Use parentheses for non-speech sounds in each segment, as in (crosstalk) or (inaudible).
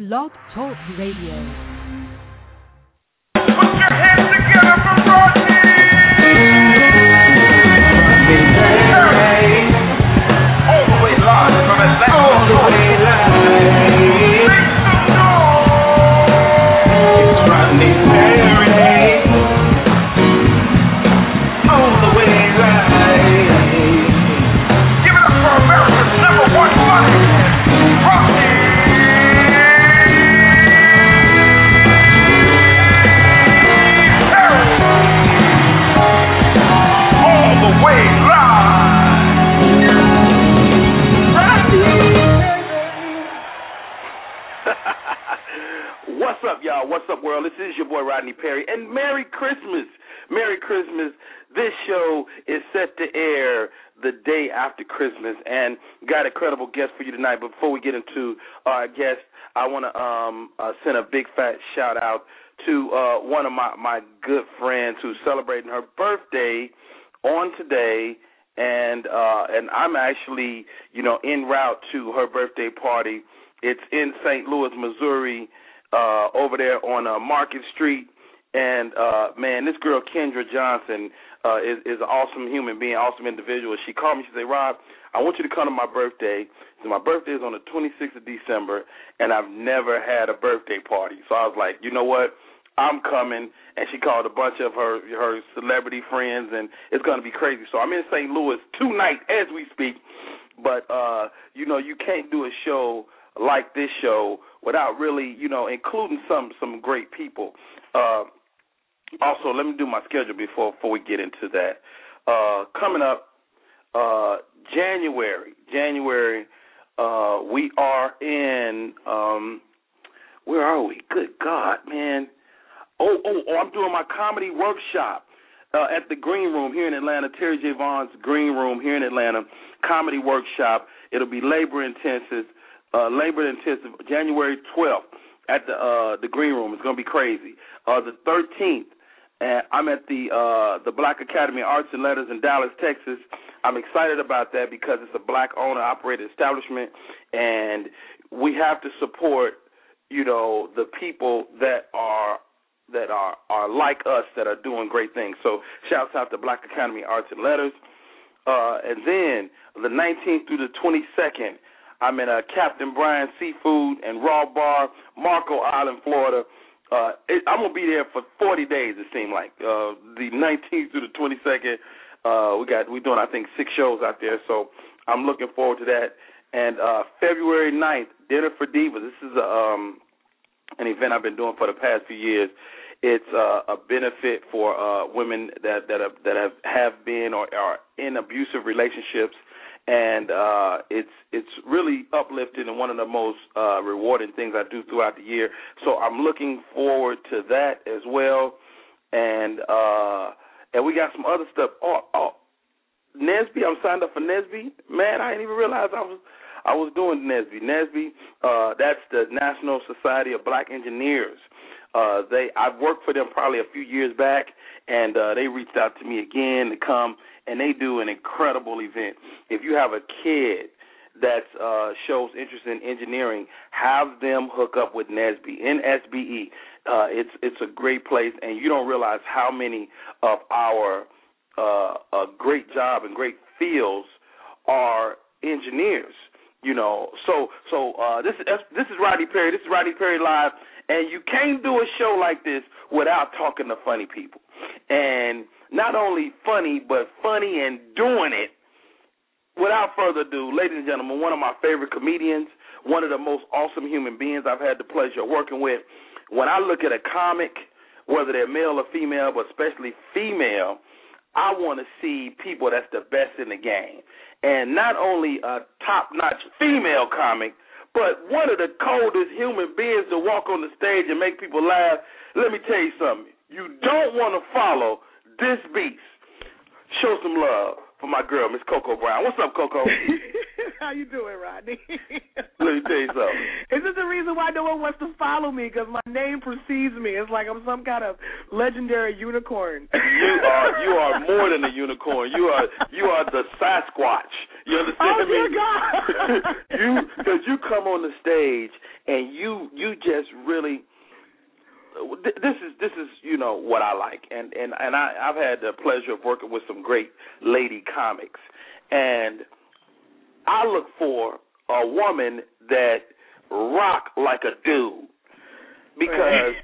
Blog Talk Radio. Tonight. Before we get into our guest, I want to um, uh, send a big fat shout out to uh, one of my my good friends who's celebrating her birthday on today and uh and I'm actually, you know, en route to her birthday party. It's in St. Louis, Missouri, uh over there on uh, Market Street and uh man, this girl Kendra Johnson uh is is an awesome human being, awesome individual. She called me, she said, Rob, I want you to come to my birthday. So my birthday is on the 26th of December, and I've never had a birthday party. So I was like, you know what? I'm coming, and she called a bunch of her her celebrity friends, and it's gonna be crazy. So I'm in St. Louis tonight as we speak, but uh, you know you can't do a show like this show without really you know including some some great people. Uh, also, let me do my schedule before before we get into that. Uh, coming up, uh, January, January, uh, we are in. Um, where are we? Good God, man. Oh, oh, oh, I'm doing my comedy workshop uh, at the Green Room here in Atlanta, Terry J. Vaughn's Green Room here in Atlanta, comedy workshop. It'll be labor intensive, uh, labor intensive, January 12th at the uh, the Green Room. It's gonna be crazy. Uh, the 13th, I'm at the uh, the Black Academy of Arts and Letters in Dallas, Texas. I'm excited about that because it's a black owner operated establishment, and we have to support, you know, the people that are that are are like us that are doing great things. So shouts out to Black Academy Arts and Letters. Uh, and then the 19th through the 22nd, I'm in uh, Captain Brian Seafood and Raw Bar, Marco Island, Florida. Uh, it, I'm gonna be there for 40 days. It seemed like uh, the 19th through the 22nd. Uh, we got we're doing I think six shows out there, so I'm looking forward to that. And uh, February 9th, Dinner for Divas. This is a, um, an event I've been doing for the past few years. It's uh, a benefit for uh, women that that have, that have have been or are in abusive relationships, and uh, it's it's really uplifting and one of the most uh, rewarding things I do throughout the year. So I'm looking forward to that as well, and uh, and we got some other stuff. Oh, oh, Nesby, I'm signed up for Nesby. Man, I didn't even realize I was I was doing Nesby. Nesby, uh, that's the National Society of Black Engineers. Uh, they I've worked for them probably a few years back, and uh, they reached out to me again to come, and they do an incredible event. If you have a kid that uh, shows interest in engineering, have them hook up with Nesby, NSBE. Uh, it's it's a great place, and you don't realize how many of our uh, uh, great job and great fields are engineers. You know, so so uh, this is this is Rodney Perry. This is Rodney Perry live, and you can't do a show like this without talking to funny people, and not only funny but funny and doing it. Without further ado, ladies and gentlemen, one of my favorite comedians, one of the most awesome human beings I've had the pleasure of working with. When I look at a comic, whether they're male or female, but especially female, I want to see people that's the best in the game. And not only a top notch female comic, but one of the coldest human beings to walk on the stage and make people laugh. Let me tell you something. You don't want to follow this beast. Show some love for my girl, Miss Cocoa Brown. What's up, Cocoa? (laughs) (laughs) How you doing, Rodney? Let me tell you something. (laughs) Is this the reason why no one wants to follow me? Because my name precedes me. It's like I'm some kind of legendary unicorn. you are you are more than a unicorn. You are you are the Sasquatch. You understand oh, me? God. (laughs) you because you come on the stage and you you just really this is this is you know what I like, and and and I, I've had the pleasure of working with some great lady comics, and I look for a woman that rock like a dude because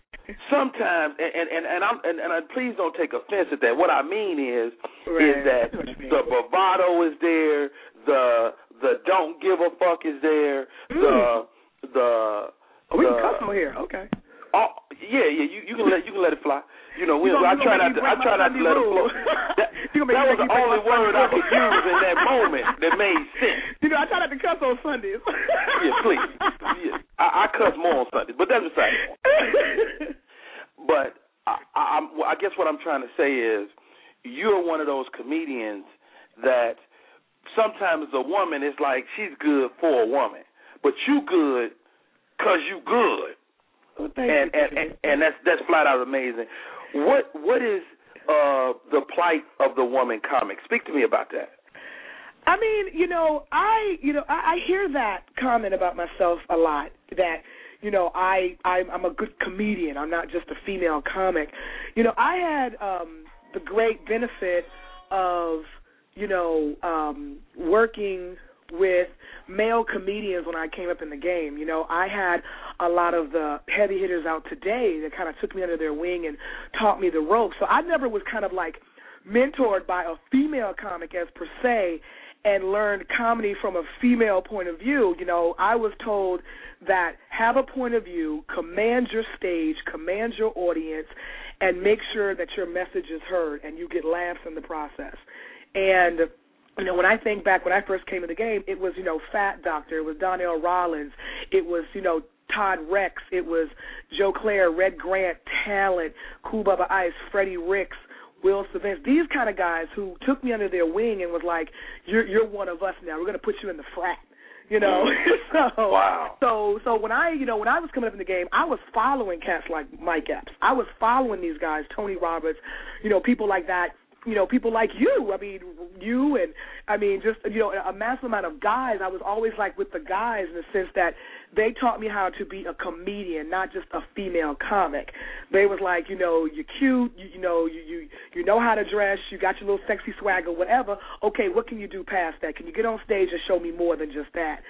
sometimes and and and I'm and, and I, please don't take offense at that. What I mean is Right. is that That's what you mean. the bravado is there, the the don't give a fuck is there, hmm. the the Oh, we can the- cuss on here. Okay. Oh, yeah, yeah. You, you can let you can let it fly. You know, we, You I try not to. I try not to let it rule. flow. (laughs) That, You gonna make that was the only word I could use in that moment that made sense. (laughs) You know, I try not to cuss on Sundays. Yeah, please. Yeah. I, I cuss more on Sunday, but that's beside (laughs) the. But I, I, I'm, I guess what I'm trying to say is, you're one of those comedians that sometimes a woman is like she's good for a woman, but you good cause you good. Well, and you. and, and and that's that's flat out amazing. What what is uh the plight of the woman comic? Speak to me about that. I mean, you know, I you know, I, I hear that comment about myself a lot. That you know, I I'm, I'm a good comedian. I'm not just a female comic. You know, I had um the great benefit of you know um working with male comedians when I came up in the game. You know, I had a lot of the heavy hitters out today that kind of took me under their wing and taught me the ropes. So I never was kind of like mentored by a female comic as per se and learned comedy from a female point of view. You know, I was told that have a point of view, command your stage, command your audience, and make sure that your message is heard and you get laughs in the process. And you know, when I think back when I first came to the game, it was, you know, Fat Doctor, it was Donnell Rawlings, it was, you know, Todd Rex, it was Joe Clair, Red Grant, Talent, Kool Bubba Ice, Freddie Ricks, Will Sylvince, these kind of guys who took me under their wing and was like, You're you're one of us now. We're gonna put you in the frat. You know, mm. (laughs) so Wow. so so when I you know when I was coming up in the game, I was following cats like Mike Epps. I was following these guys, Tony Roberts, you know, people like that. You know, people like you. I mean, you and I mean, just you know, a massive amount of guys. I was always like with the guys in the sense that they taught me how to be a comedian, not just a female comic. They was like, you know, you're cute, you, you know, you you you know how to dress, you got your little sexy swagger, whatever. Okay, what can you do past that? Can you get on stage and show me more than just that?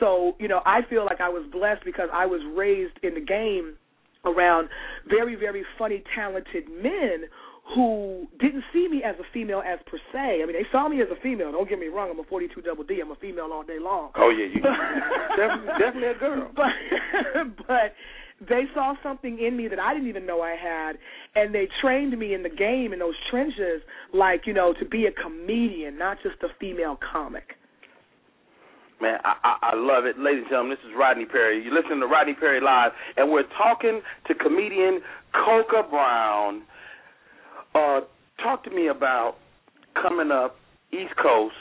So, you know, I feel like I was blessed because I was raised in the game around very, very funny, talented men who didn't see me as a female as per se. I mean, they saw me as a female. Don't get me wrong. I'm a 42 double D. I'm a female all day long. Oh yeah, you (laughs) definitely, definitely a girl. (laughs) But (laughs) but they saw something in me that I didn't even know I had, and they trained me in the game in those trenches, like you know, to be a comedian, not just a female comic. Man, I, I, I love it. Ladies and gentlemen, this is Rodney Perry. You're listening to Rodney Perry Live, and we're talking to comedian Cocoa Brown. Uh, talk to me about coming up East Coast,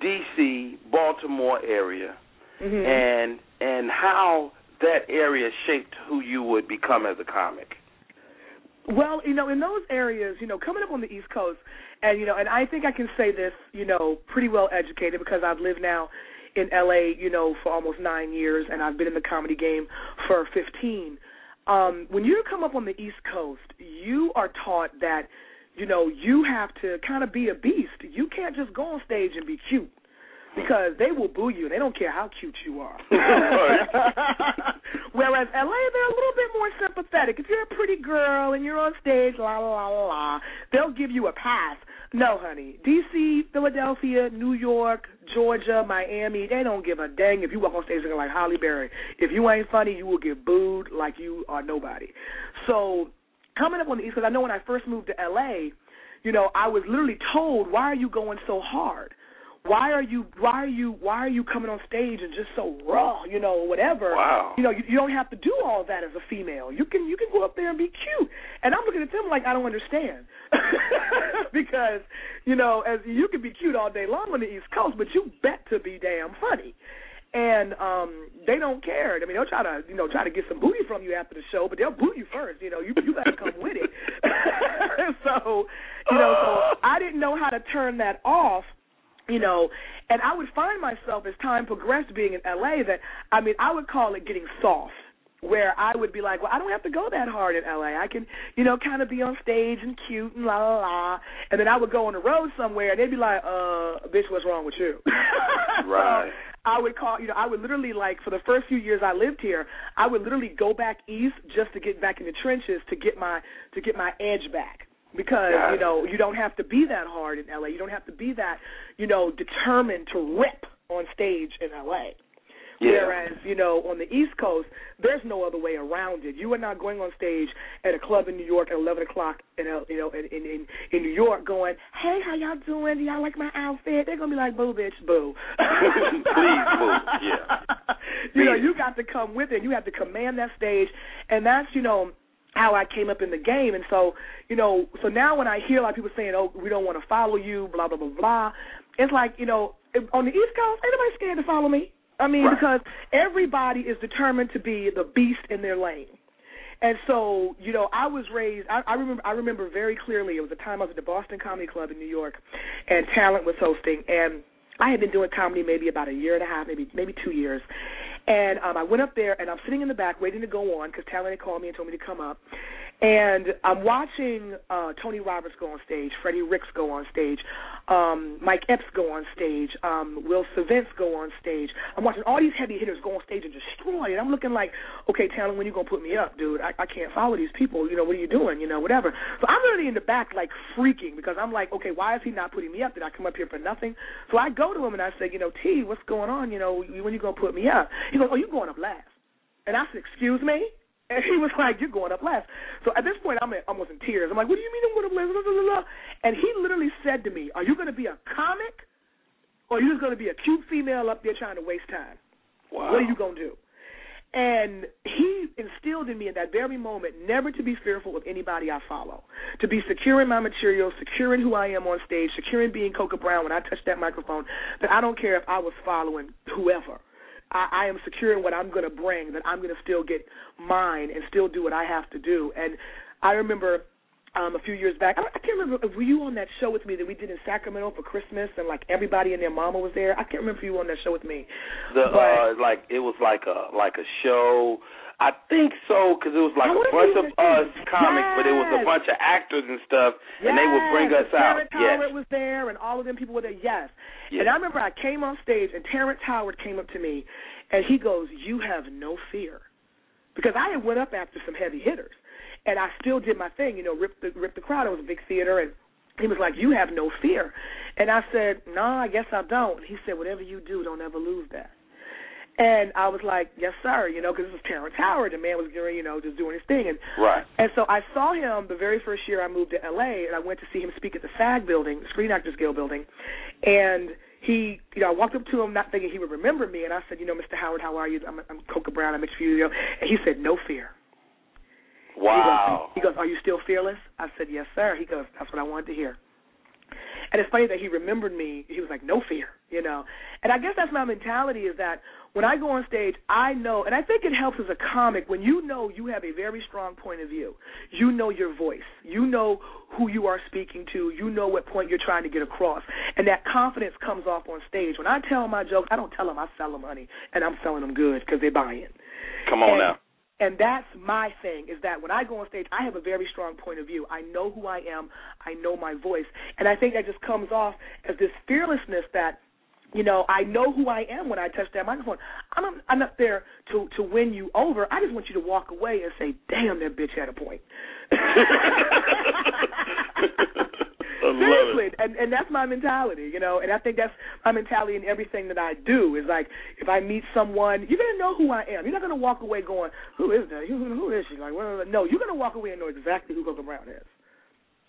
D.C., Baltimore area, Mm-hmm. and and how that area shaped who you would become as a comic. Well, you know, in those areas, you know, coming up on the East Coast, and you know, and I think I can say this, you know, pretty well educated because I've lived now in LA, you know, for almost nine years, and I've been in the comedy game for fifteen. Um, when you come up on the East Coast, you are taught that, you know, you have to kind of be a beast. You can't just go on stage and be cute because they will boo you. They don't care how cute you are. (laughs) (laughs) Whereas LA, they're a little bit more sympathetic. If you're a pretty girl and you're on stage, la la la la la, they'll give you a pass. No, honey. D.C., Philadelphia, New York, Georgia, Miami, they don't give a dang if you walk on stage looking like Halle Berry. If you ain't funny, you will get booed like you are nobody. So coming up on the East Coast, I know when I first moved to L.A., you know, I was literally told, "Why are you going so hard? Why are you why are you why are you coming on stage and just so raw, you know, whatever? Wow. You know, you, you don't have to do all that as a female. You can you can go up there and be cute." And I'm looking at them like I don't understand. (laughs) because, you know, as you can be cute all day long on the East Coast, but you bet to be damn funny and um they don't care. I mean, they'll try to you know try to get some booty from you after the show, but they'll boo you first. You know, you you got to come with it. (laughs) so you know, so I didn't know how to turn that off. You know, and I would find myself as time progressed being in LA that I mean I would call it getting soft. where I would be like, well, I don't have to go that hard in LA. I can, you know, kind of be on stage and cute and la la la. And then I would go on the road somewhere, and they'd be like, uh, bitch, what's wrong with you? (laughs) right. So I would call, you know, I would literally like for the first few years I lived here, I would literally go back east just to get back in the trenches to get my to get my edge back because you know you don't have to be that hard in LA. You don't have to be that you know determined to rip on stage in LA. Yeah. Whereas, you know, on the East Coast, there's no other way around it. You are not going on stage at a club in New York at 11 o'clock, in, you know, in, in in in New York, going, "Hey, how y'all doing? Do y'all like my outfit?" They're gonna be like, "Boo, bitch, boo." (laughs) Please, boo. Yeah. (laughs) You know, you got to come with it. You have to command that stage, and that's you know how I came up in the game. And so, you know, so now when I hear a lot of people saying, "Oh, we don't want to follow you," blah blah blah blah, it's like you know, on the East Coast, ain't nobody scared to follow me. I mean, Right. because everybody is determined to be the beast in their lane. And so, you know, I was raised. I, I remember. I remember very clearly. It was a time I was at the Boston Comedy Club in New York, and Talent was hosting. And I had been doing comedy maybe about a year and a half, maybe maybe two years. And um, I went up there, and I'm sitting in the back waiting to go on because Talent had called me and told me to come up. And I'm watching uh, Tony Roberts go on stage, Freddie Ricks go on stage, um, Mike Epps go on stage, um, Will Sylvince go on stage. I'm watching all these heavy hitters go on stage and destroy it. I'm looking like, okay, Talent, when you gonna put me up, dude? I, I can't follow these people. You know, what are you doing? You know, whatever. So I'm really in the back like freaking because I'm like, okay, why is he not putting me up? Did I come up here for nothing? So I go to him and I say, you know, T, what's going on? You know, when you gonna put me up? He goes, oh, you going up last. And I said, excuse me? And he was like, "You're going up last." So at this point, I'm in, almost in tears. I'm like, "What do you mean I'm going up last?" Blah, blah, blah. And he literally said to me, "Are you going to be a comic, or are you just going to be a cute female up there trying to waste time? Wow. What are you going to do?" And he instilled in me at that very moment never to be fearful of anybody I follow, to be secure in my material, secure in who I am on stage, secure in being Cocoa Brown when I touch that microphone. That I don't care if I was following whoever. I, I am secure in what I'm going to bring, that I'm going to still get mine and still do what I have to do. And I remember um, a few years back, I, I can't remember, were you on that show with me that we did in Sacramento for Christmas and like everybody and their mama was there? I can't remember if you were on that show with me. The But- uh, like it was like a like a show. I think so because it was like I a bunch of us comics, but it was a bunch of actors and stuff, and they would bring Yes, us out. Terrence Howard Yes. was there, and all of them people were there. Yes. Yes. And I remember I came on stage, and Terrence Howard came up to me, and he goes, "You have no fear," because I had went up after some heavy hitters, and I still did my thing, you know, rip the rip the crowd. It was a big theater, and he was like, "You have no fear," and I said, "No, I guess I don't." He said, "Whatever you do, don't ever lose that." And I was like, "Yes, sir," you know, because this was Terrence Howard. The man was doing, you know, just doing his thing, and Right. and so I saw him the very first year I moved to LA, and I went to see him speak at the SAG building, the Screen Actors Guild building. And he, you know, I walked up to him not thinking he would remember me, and I said, you know, Mr. Howard, how are you? I'm, I'm Cocoa Brown. I met you, you know. And he said, no fear. Wow. He goes, he goes, are you still fearless? I said, yes, sir. He goes, that's what I wanted to hear. And it's funny that he remembered me. He was like, no fear, you know. And I guess that's my mentality is that when I go on stage, I know, and I think it helps as a comic when you know you have a very strong point of view. You know your voice. You know who you are speaking to. You know what point you're trying to get across. And that confidence comes off on stage. When I tell my jokes, I don't tell them I sell them, honey, and I'm selling them good because they're buying. Come on and, now. And that's my thing is that when I go on stage, I have a very strong point of view. I know who I am. I know my voice. And I think that just comes off as this fearlessness that, you know, I know who I am when I touch that microphone. I'm not, I'm not there to to win you over. I just want you to walk away and say, "Damn, that bitch had a point." (laughs) Seriously, and and that's my mentality, you know. And I think that's my mentality in everything that I do. Is like if I meet someone, you're gonna know who I am. You're not gonna walk away going, "Who is that? Who, who is she?" Like, well, no, you're gonna walk away and know exactly who Cocoa Brown is.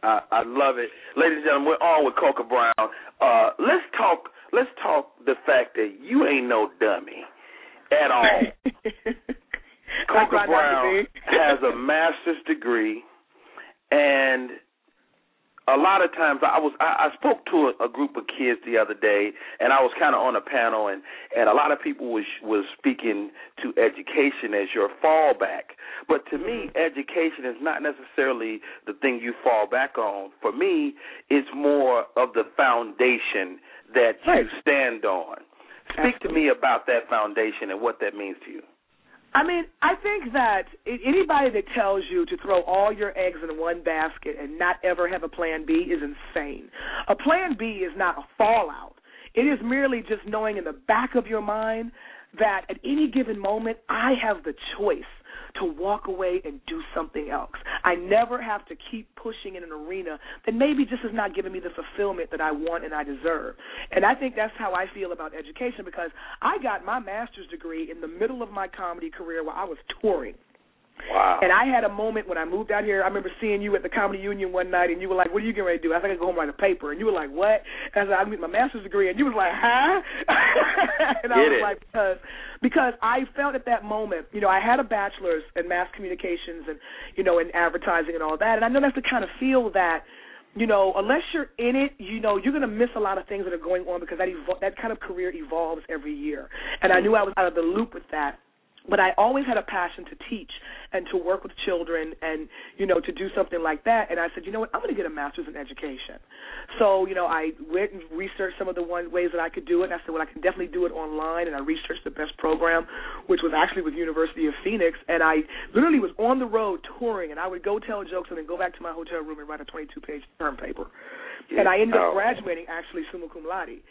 I, I love it, ladies and gentlemen. We're on with Cocoa Brown. Uh, let's talk. Let's talk the fact that you ain't no dummy at all. (laughs) I Cocoa try not to Brown has a master's degree, and a lot of times I was I, I spoke to a, a group of kids the other day, and I was kind of on a panel, and and a lot of people was was speaking to education as your fallback. But to me, mm-hmm. education is not necessarily the thing you fall back on. For me, it's more of the foundation that Right. you stand on. Speak to me about that foundation and what that means to you. I mean, I think that anybody that tells you to throw all your eggs in one basket and not ever have a plan B is insane. A plan B is not a fallout. It is merely just knowing in the back of your mind that at any given moment I have the choice to walk away and do something else. I never have to keep pushing in an arena that maybe just is not giving me the fulfillment that I want and I deserve. And I think that's how I feel about education because I got my master's degree in the middle of my comedy career while I was touring. Wow. And I had a moment when I moved out here. I remember seeing you at the Comedy Union one night, and you were like, "What are you getting ready to do?" I think I go home and write a paper, and you were like, "What?" And I said, "I'm getting my master's degree," and you was like, "Huh?" (laughs) and I was it. like, "Because because I felt at that moment, you know, I had a bachelor's in mass communications and you know in advertising and all that, and I know that's the kind of feel that." You know, unless you're in it, you know you're going to miss a lot of things that are going on because that evo- that kind of career evolves every year. And I mm. knew I was out of the loop with that but I always had a passion to teach and to work with children and you know to do something like that. And I said you know what? I'm going to get a master's in education. So you know I went and researched some of the one ways that I could do it and I said well I can definitely do it online. And I researched the best program which was actually with University of Phoenix. And I literally was on the road touring and I would go tell jokes and then go back to my hotel room and write a 22 page term paper. And I ended up graduating actually summa cum laude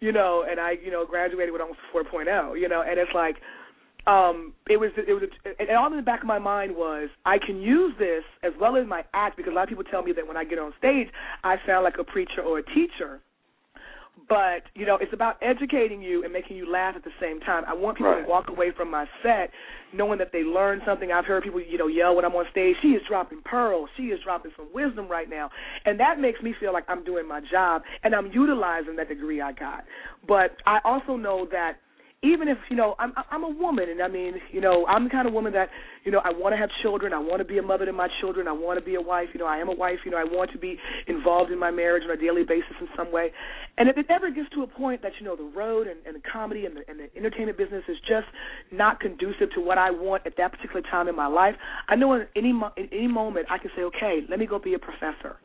you know and I you know graduated with almost 4.0 you know. And it's like um it was it was and all in the back of my mind was I can use this as well as my act because a lot of people tell me that when I get on stage I sound like a preacher or a teacher but you know it's about educating you and making you laugh at the same time. I want people Right. to walk away from my set knowing that they learned something. I've heard people you know yell when I'm on stage. She is dropping pearls. She is dropping some wisdom right now, and that makes me feel like I'm doing my job and I'm utilizing that degree I got. But I also know that even if you know I'm I'm a woman and I mean you know I'm the kind of woman that you know I want to have children I want to be a mother to my children I want to be a wife you know I am a wife you know I want to be involved in my marriage on a daily basis in some way. And if it ever gets to a point that you know the road and, and the comedy and the, and the entertainment business is just not conducive to what I want at that particular time in my life. I know in any in any moment I can say okay let me go be a professor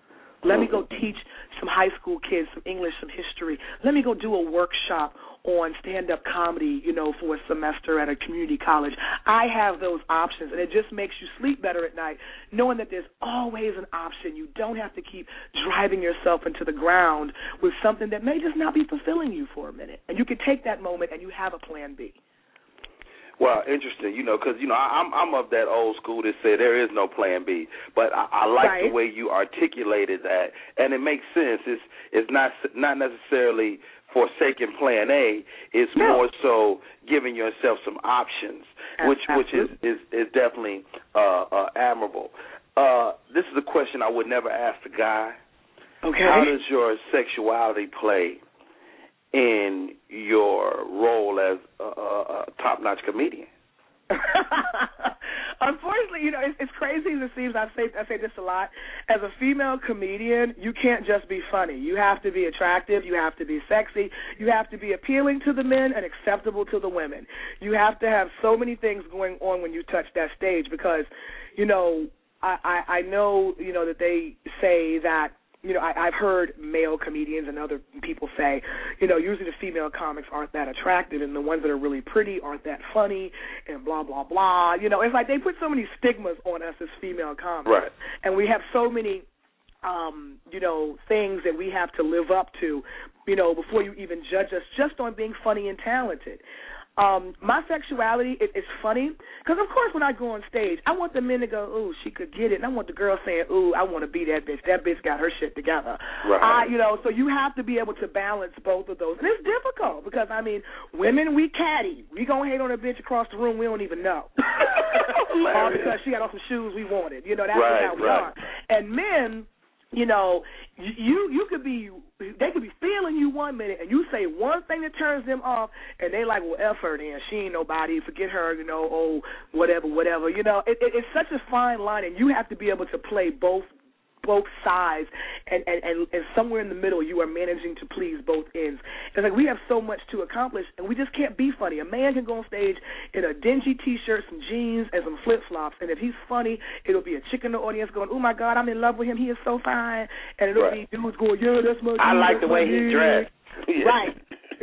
let me go teach some high school kids some English, some history. Let me go do a workshop on stand up comedy, you know, for a semester at a community college. I have those options and it just makes you sleep better at night knowing that there's always an option. You don't have to keep driving yourself into the ground with something that may just not be fulfilling you for a minute. And you can take that moment and you have a plan B. Well, interesting, you know, because you know I, I'm I'm of that old school that said there is no Plan B, but I, I like Right. the way you articulated that, and it makes sense. It's it's not not necessarily forsaking Plan A. It's No. more so giving yourself some options, which which is is is definitely uh, uh, admirable. Uh, this is a question I would never ask a guy. Okay. How does your sexuality play in your role as a, a, top-notch comedian? (laughs) Unfortunately, you know, it's, it's crazy as it seems. I say I say this a lot. As a female comedian, you can't just be funny. You have to be attractive. You have to be sexy. You have to be appealing to the men and acceptable to the women. You have to have so many things going on when you touch that stage because, you know, I I, I know you know that they say that you know, I, I've heard male comedians and other people say, you know, usually the female comics aren't that attractive, and the ones that are really pretty aren't that funny, and blah blah blah. You know, it's like they put so many stigmas on us as female comics, Right. and we have so many, um, you know, things that we have to live up to, you know, before you even judge us just on being funny and talented. Um, my sexuality it, it's funny because of course when I go on stage, I want the men to go, "Ooh, she could get it," and I want the girls saying, "Ooh, I want to be that bitch. That bitch got her shit together." Right. I, you know, so you have to be able to balance both of those, and it's difficult because I mean, women we catty, we gonna hate on a bitch across the room we don't even know, (laughs) all because she got on some shoes we wanted. You know, that's Right, how we right. are. And men, you know, you you could be they could be feeling you one minute and you say one thing that turns them off and they like, well, F her. She ain't nobody. Forget her, you know, oh, whatever, whatever. You know, it, it, it's such a fine line and you have to be able to play both both sides and, and, and, and somewhere in the middle you are managing to please both ends. It's like we have so much to accomplish and we just can't be funny. A man can go on stage in a dingy t shirt, some jeans, and some flip flops and if he's funny, it'll be a chick in the audience going, Oh my god, I'm in love with him, he is so fine and it'll Right. be dudes going, Yeah, that's my dude, I like the way he dude." dressed. (laughs) Right.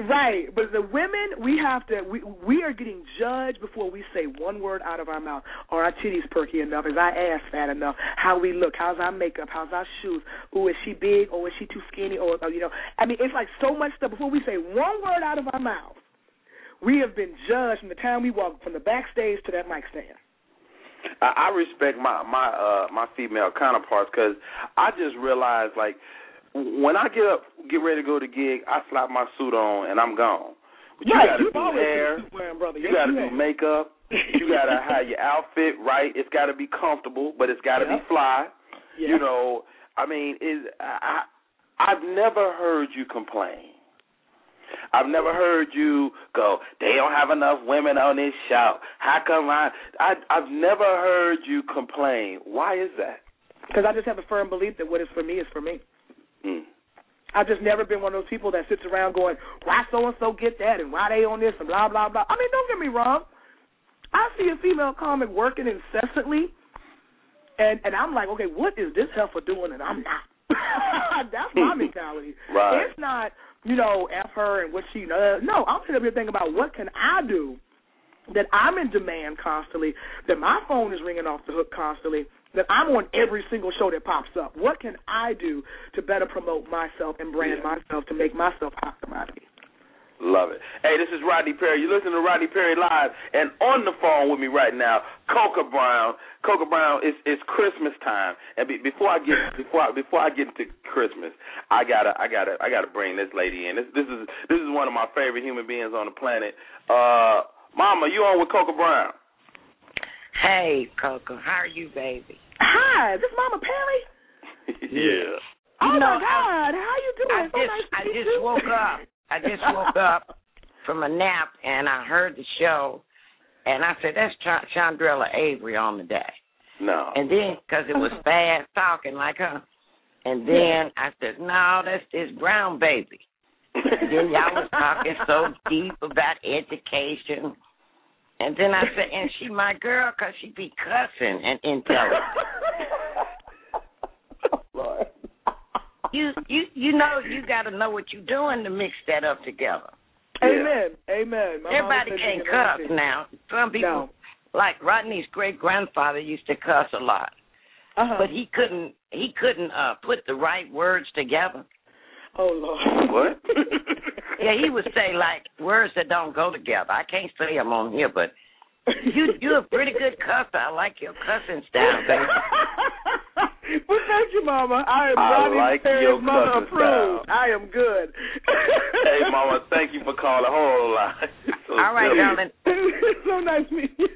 Right, but the women, we have to. We we are getting judged before we say one word out of our mouth. Are our titties perky enough? Is our ass fat enough? How we look? How's our makeup? How's our shoes? Oh, is she big or is she too skinny? Or, or you know, I mean, it's like so much stuff before we say one word out of our mouth. We have been judged from the time we walk from the backstage to that mic stand. I, I respect my my uh my female counterparts because I just realized like when I get up, get ready to go to gig, I slap my suit on and I'm gone. But you gotta do hair, wearing, brother. you Yes, gotta you do makeup, you (laughs) gotta have your outfit right. It's gotta be comfortable, but it's gotta Yeah. be fly. Yeah. You know, I mean, is I I've never heard you complain. I've never heard you go. They don't have enough women on this show. How come I? I I've never heard you complain. Why is that? Because I just have a firm belief that what is for me is for me. Mm. I've just never been one of those people that sits around going, why so and so get that and why they on this and blah blah blah. I mean, don't get me wrong. I see a female comic working incessantly, and and I'm like, okay, what is this heifer doing and I'm not? (laughs) That's my (laughs) mentality. Right. It's not, you know, f her and what she does. No, I'm sitting up here thinking about what can I do that I'm in demand constantly, that my phone is ringing off the hook constantly, that I'm on every single show that pops up. What can I do to better promote myself and brand Yeah. myself to make myself optimized? Love it. Hey, this is Rodney Perry. You're listening to Rodney Perry live, and on the phone with me right now, Cocoa Brown. Cocoa Brown, it's it's Christmas time, and be, before I get before I, before I get into Christmas, I gotta I gotta I gotta bring this lady in. This this is this is one of my favorite human beings on the planet. Uh, Mama, you on with Cocoa Brown? Hey, Cocoa, how are you, baby? Hi, this is Mama Perry. (laughs) yeah. Oh You know, my God, how you doing? I so just nice to I just you. woke up. I just (laughs) woke up from a nap and I heard the show, and I said that's Ch- Chandrella Avery on the day. No. And then, because it was fast talking like her, and then I said, no, that's this brown baby. (laughs) And then y'all was talking so deep about education. And then I said, and she my girl because she be cussing and intelligent. oh, (laughs) Lord. You you you know you got to know what you're doing to mix that up together. Amen. Amen. My Everybody can't cuss understand. now. Some people, No. like Rodney's great grandfather, used to cuss a lot, Uh-huh. but he couldn't he couldn't uh put the right words together. oh Lord. What? (laughs) Yeah, he would say like words that don't go together. I can't say them on here, but you you're a pretty good cusser. I like your cussing style, baby. (laughs) well, thank you, Mama. I am I Rodney like Perry's your mother cussing approved. style. I am good. (laughs) hey, Mama, thank you for calling. Hold on. (laughs) So All right, silly. darling. it's so nice meeting you.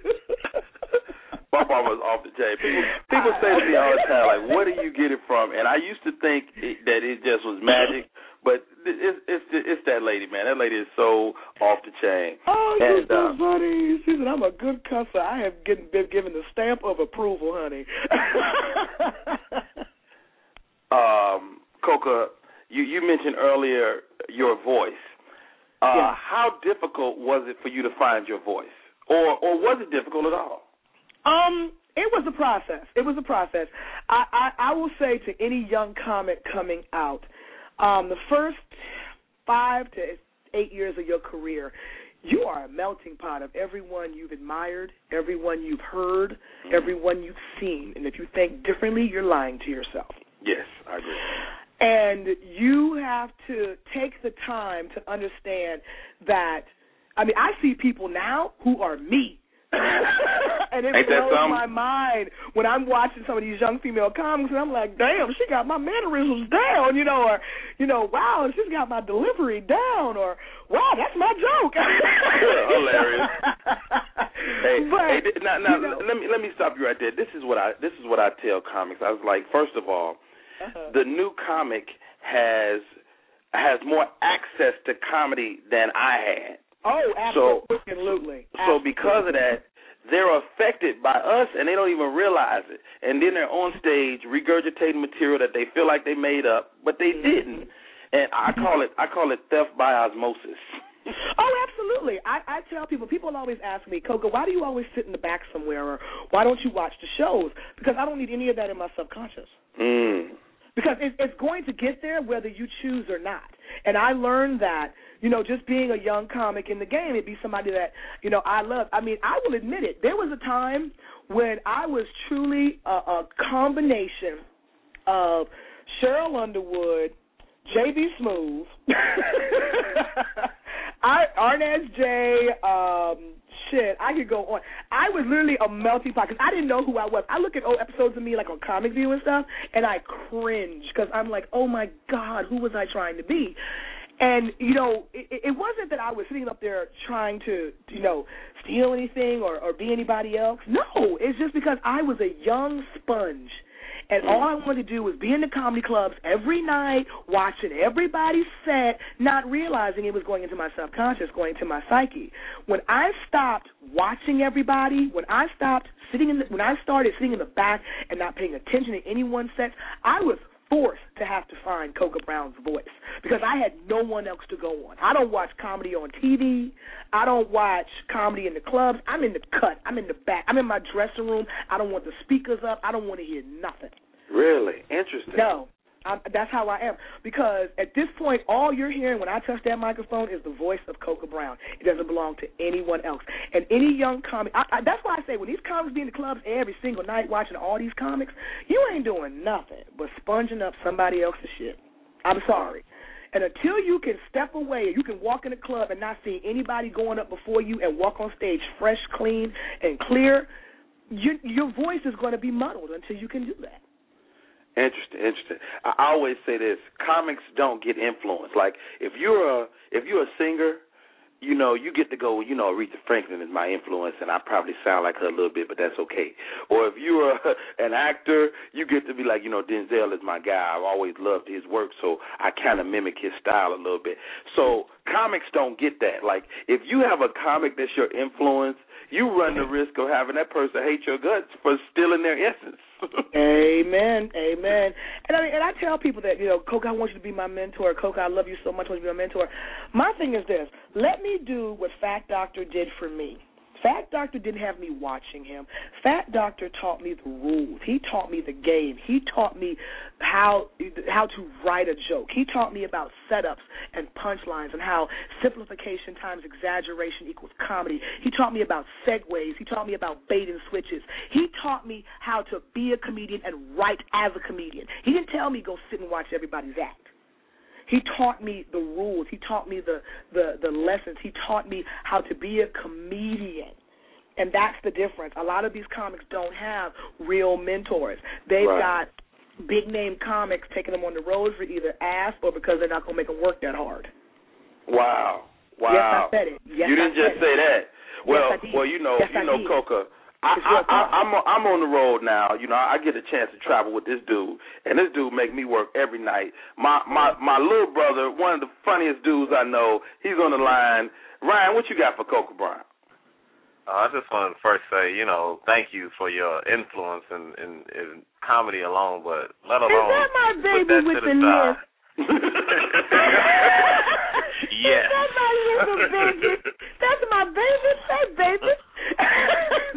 My mama's off the chain. People, people say to me all the time, like, "Where do you get it from?" And I used to think it, that it just was magic, but it's it's it's that lady, man. That lady is so off the chain. Oh, you're And, so uh, funny. She said, I'm a good cusser. I have getting, been given the stamp of approval, honey. (laughs) Um, Cocoa, you you mentioned earlier your voice. Uh, Yeah. How difficult was it for you to find your voice, or or was it difficult at all? Um, it was a process. It was a process. I, I, I will say to any young comic coming out, um, the first five to eight years of your career, you are a melting pot of everyone you've admired, everyone you've heard, mm-hmm. everyone you've seen. And if you think differently, you're lying to yourself. Yes, I agree. And you have to take the time to understand that. I mean, I see people now who are me. (laughs) and it Ain't blows my mind when I'm watching some of these young female comics, and I'm like, "Damn, she got my mannerisms down," you know, or, you know, "Wow, she's got my delivery down," or "Wow, that's my joke." (laughs) Hilarious. (laughs) Hey, but, hey, now, now you know, let me let me stop you right there. This is what I this is what I tell comics. I was like, first of all, uh-huh. the new comic has has more access to comedy than I had. oh, so- absolutely, So because of that, they're affected by us and they don't even realize it. And then they're on stage regurgitating material that they feel like they made up, but they didn't. And I call it I call it theft by osmosis. (laughs) Oh, absolutely. I, I tell people, people always ask me, Cocoa, why do you always sit in the back somewhere, or why don't you watch the shows? Because I don't need any of that in my subconscious. Mm. Because it, it's going to get there whether you choose or not. And I learned that you know, just being a young comic in the game, it'd be somebody that, you know, I love. I mean, I will admit it. There was a time when I was truly a, a combination of Sheryl Underwood, JB Smoove, (laughs) I Arnez J, um, shit, I could go on. I was literally a melting pot because I didn't know who I was. I look at old episodes of me like on Comic View and stuff, and I cringe because I'm like, oh my god, who was I trying to be? And you know, it, it wasn't that I was sitting up there trying to, you know, steal anything or or be anybody else. No, it's just because I was a young sponge and all I wanted to do was be in the comedy clubs every night, watching everybody set, not realizing it was going into my subconscious, going into my psyche. When I stopped watching everybody, when I stopped sitting in the, when I started sitting in the back and not paying attention to anyone's sets, I was forced to have to find Cocoa Brown's voice because I had no one else to go on. I don't watch comedy on TV. I don't watch comedy in the clubs. I'm in the cut. I'm in the back. I'm in my dressing room. I don't want the speakers up. I don't want to hear nothing. Really interesting. No, I'm, that's how I am. Because at this point, all you're hearing when I touch that microphone is the voice of Cocoa Brown. It doesn't belong to anyone else. And any young comic, I, I, that's why I say when these comics be in the clubs every single night watching all these comics, you ain't doing nothing but sponging up somebody else's shit. I'm sorry. And until you can step away, you can walk in a club and not see anybody going up before you and walk on stage fresh, clean, and clear, your, your voice is going to be muddled until you can do that. Interesting, interesting. I always say this: comics don't get influenced. Like if you're a if you're a singer, you know you get to go. You know Aretha Franklin is my influence, and I probably sound like her a little bit, but that's okay. Or if you're a, (laughs) an actor, you get to be like, you know, Denzel is my guy. I've always loved his work, so I kind of mimic his style a little bit. So comics don't get that. Like if you have a comic that's your influence, you run the risk of having that person hate your guts for stealing their essence. (laughs) Amen, amen. And I mean, and I tell people that you know, Coke, I want you to be my mentor. Coke, I love you so much. I want you to be my mentor. My thing is this: let me do what Fat Doctor did for me. Fat Doctor didn't have me watching him. Fat Doctor taught me the rules. He taught me the game. He taught me how how to write a joke. He taught me about setups and punchlines and how simplification times exaggeration equals comedy. He taught me about segues. He taught me about bait and switches. He taught me how to be a comedian and write as a comedian. He didn't tell me go sit and watch everybody's act. He taught me the rules. He taught me the, the, the lessons. He taught me how to be a comedian. And that's the difference. A lot of these comics don't have real mentors. They've Right. got big name comics taking them on the road for either ass or because they're not going to make them work that hard. Wow. Wow. Yes, I said it. Yes, you didn't said just it. say that. Well, I did. well, you know, Yes, you know. Cocoa. I, It's I, real I, talk. I'm I'm on the road now. You know, I get a chance to travel with this dude, and this dude make me work every night. My my my little brother, one of the funniest dudes I know, he's on the line. Ryan, what you got for Cocoa Brown? Uh, I just want to first say, you know, thank you for your influence in, in, in comedy alone, but let alone Is that my baby that with the the side. list? (laughs) (laughs) yes. Is that my little baby? That's my baby. Hey, baby.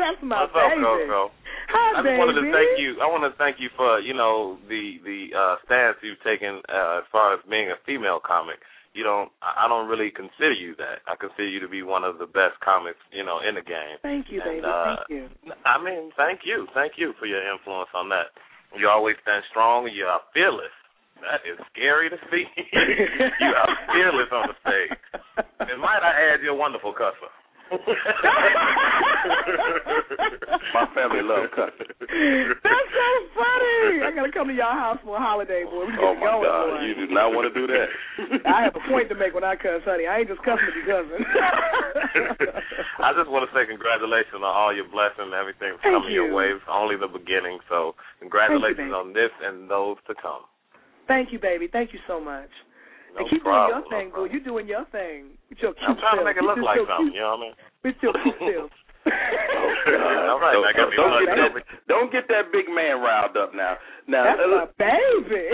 That's my What's up, baby. Cocoa? Hi, I just baby. wanted to thank you. I want to thank you for you know the the uh, stance you've taken uh, as far as being a female comic. You don't. I I don't really consider you that. I consider you to be one of the best comics you know in the game. Thank you, And, baby. uh, thank you. I mean, thank you, thank you for your influence on that. You always stand strong. You are fearless. That is scary to see. (laughs) you are fearless on the stage. And might I add, you're a wonderful cusser. My family love cussing. That's so funny. I gotta come to y'all house for a holiday, boy. We Oh my going, God, boy. you do not want to do that. I have a point to make when I cuss, honey. I ain't just cussing to be cussing. (laughs) I just want to say congratulations on all your blessings and everything coming your you. way. It's only the beginning. So congratulations baby. on this and those to come. Thank you, baby. Thank you so much. No and keep problem, doing your thing, no boo. You're doing your thing. With your cute I'm trying to make it look like something. Cute. You know what I mean? With your cute (laughs) self. All right, don't, I got me don't, get that, don't get that big man riled up now. Now That's uh, my baby.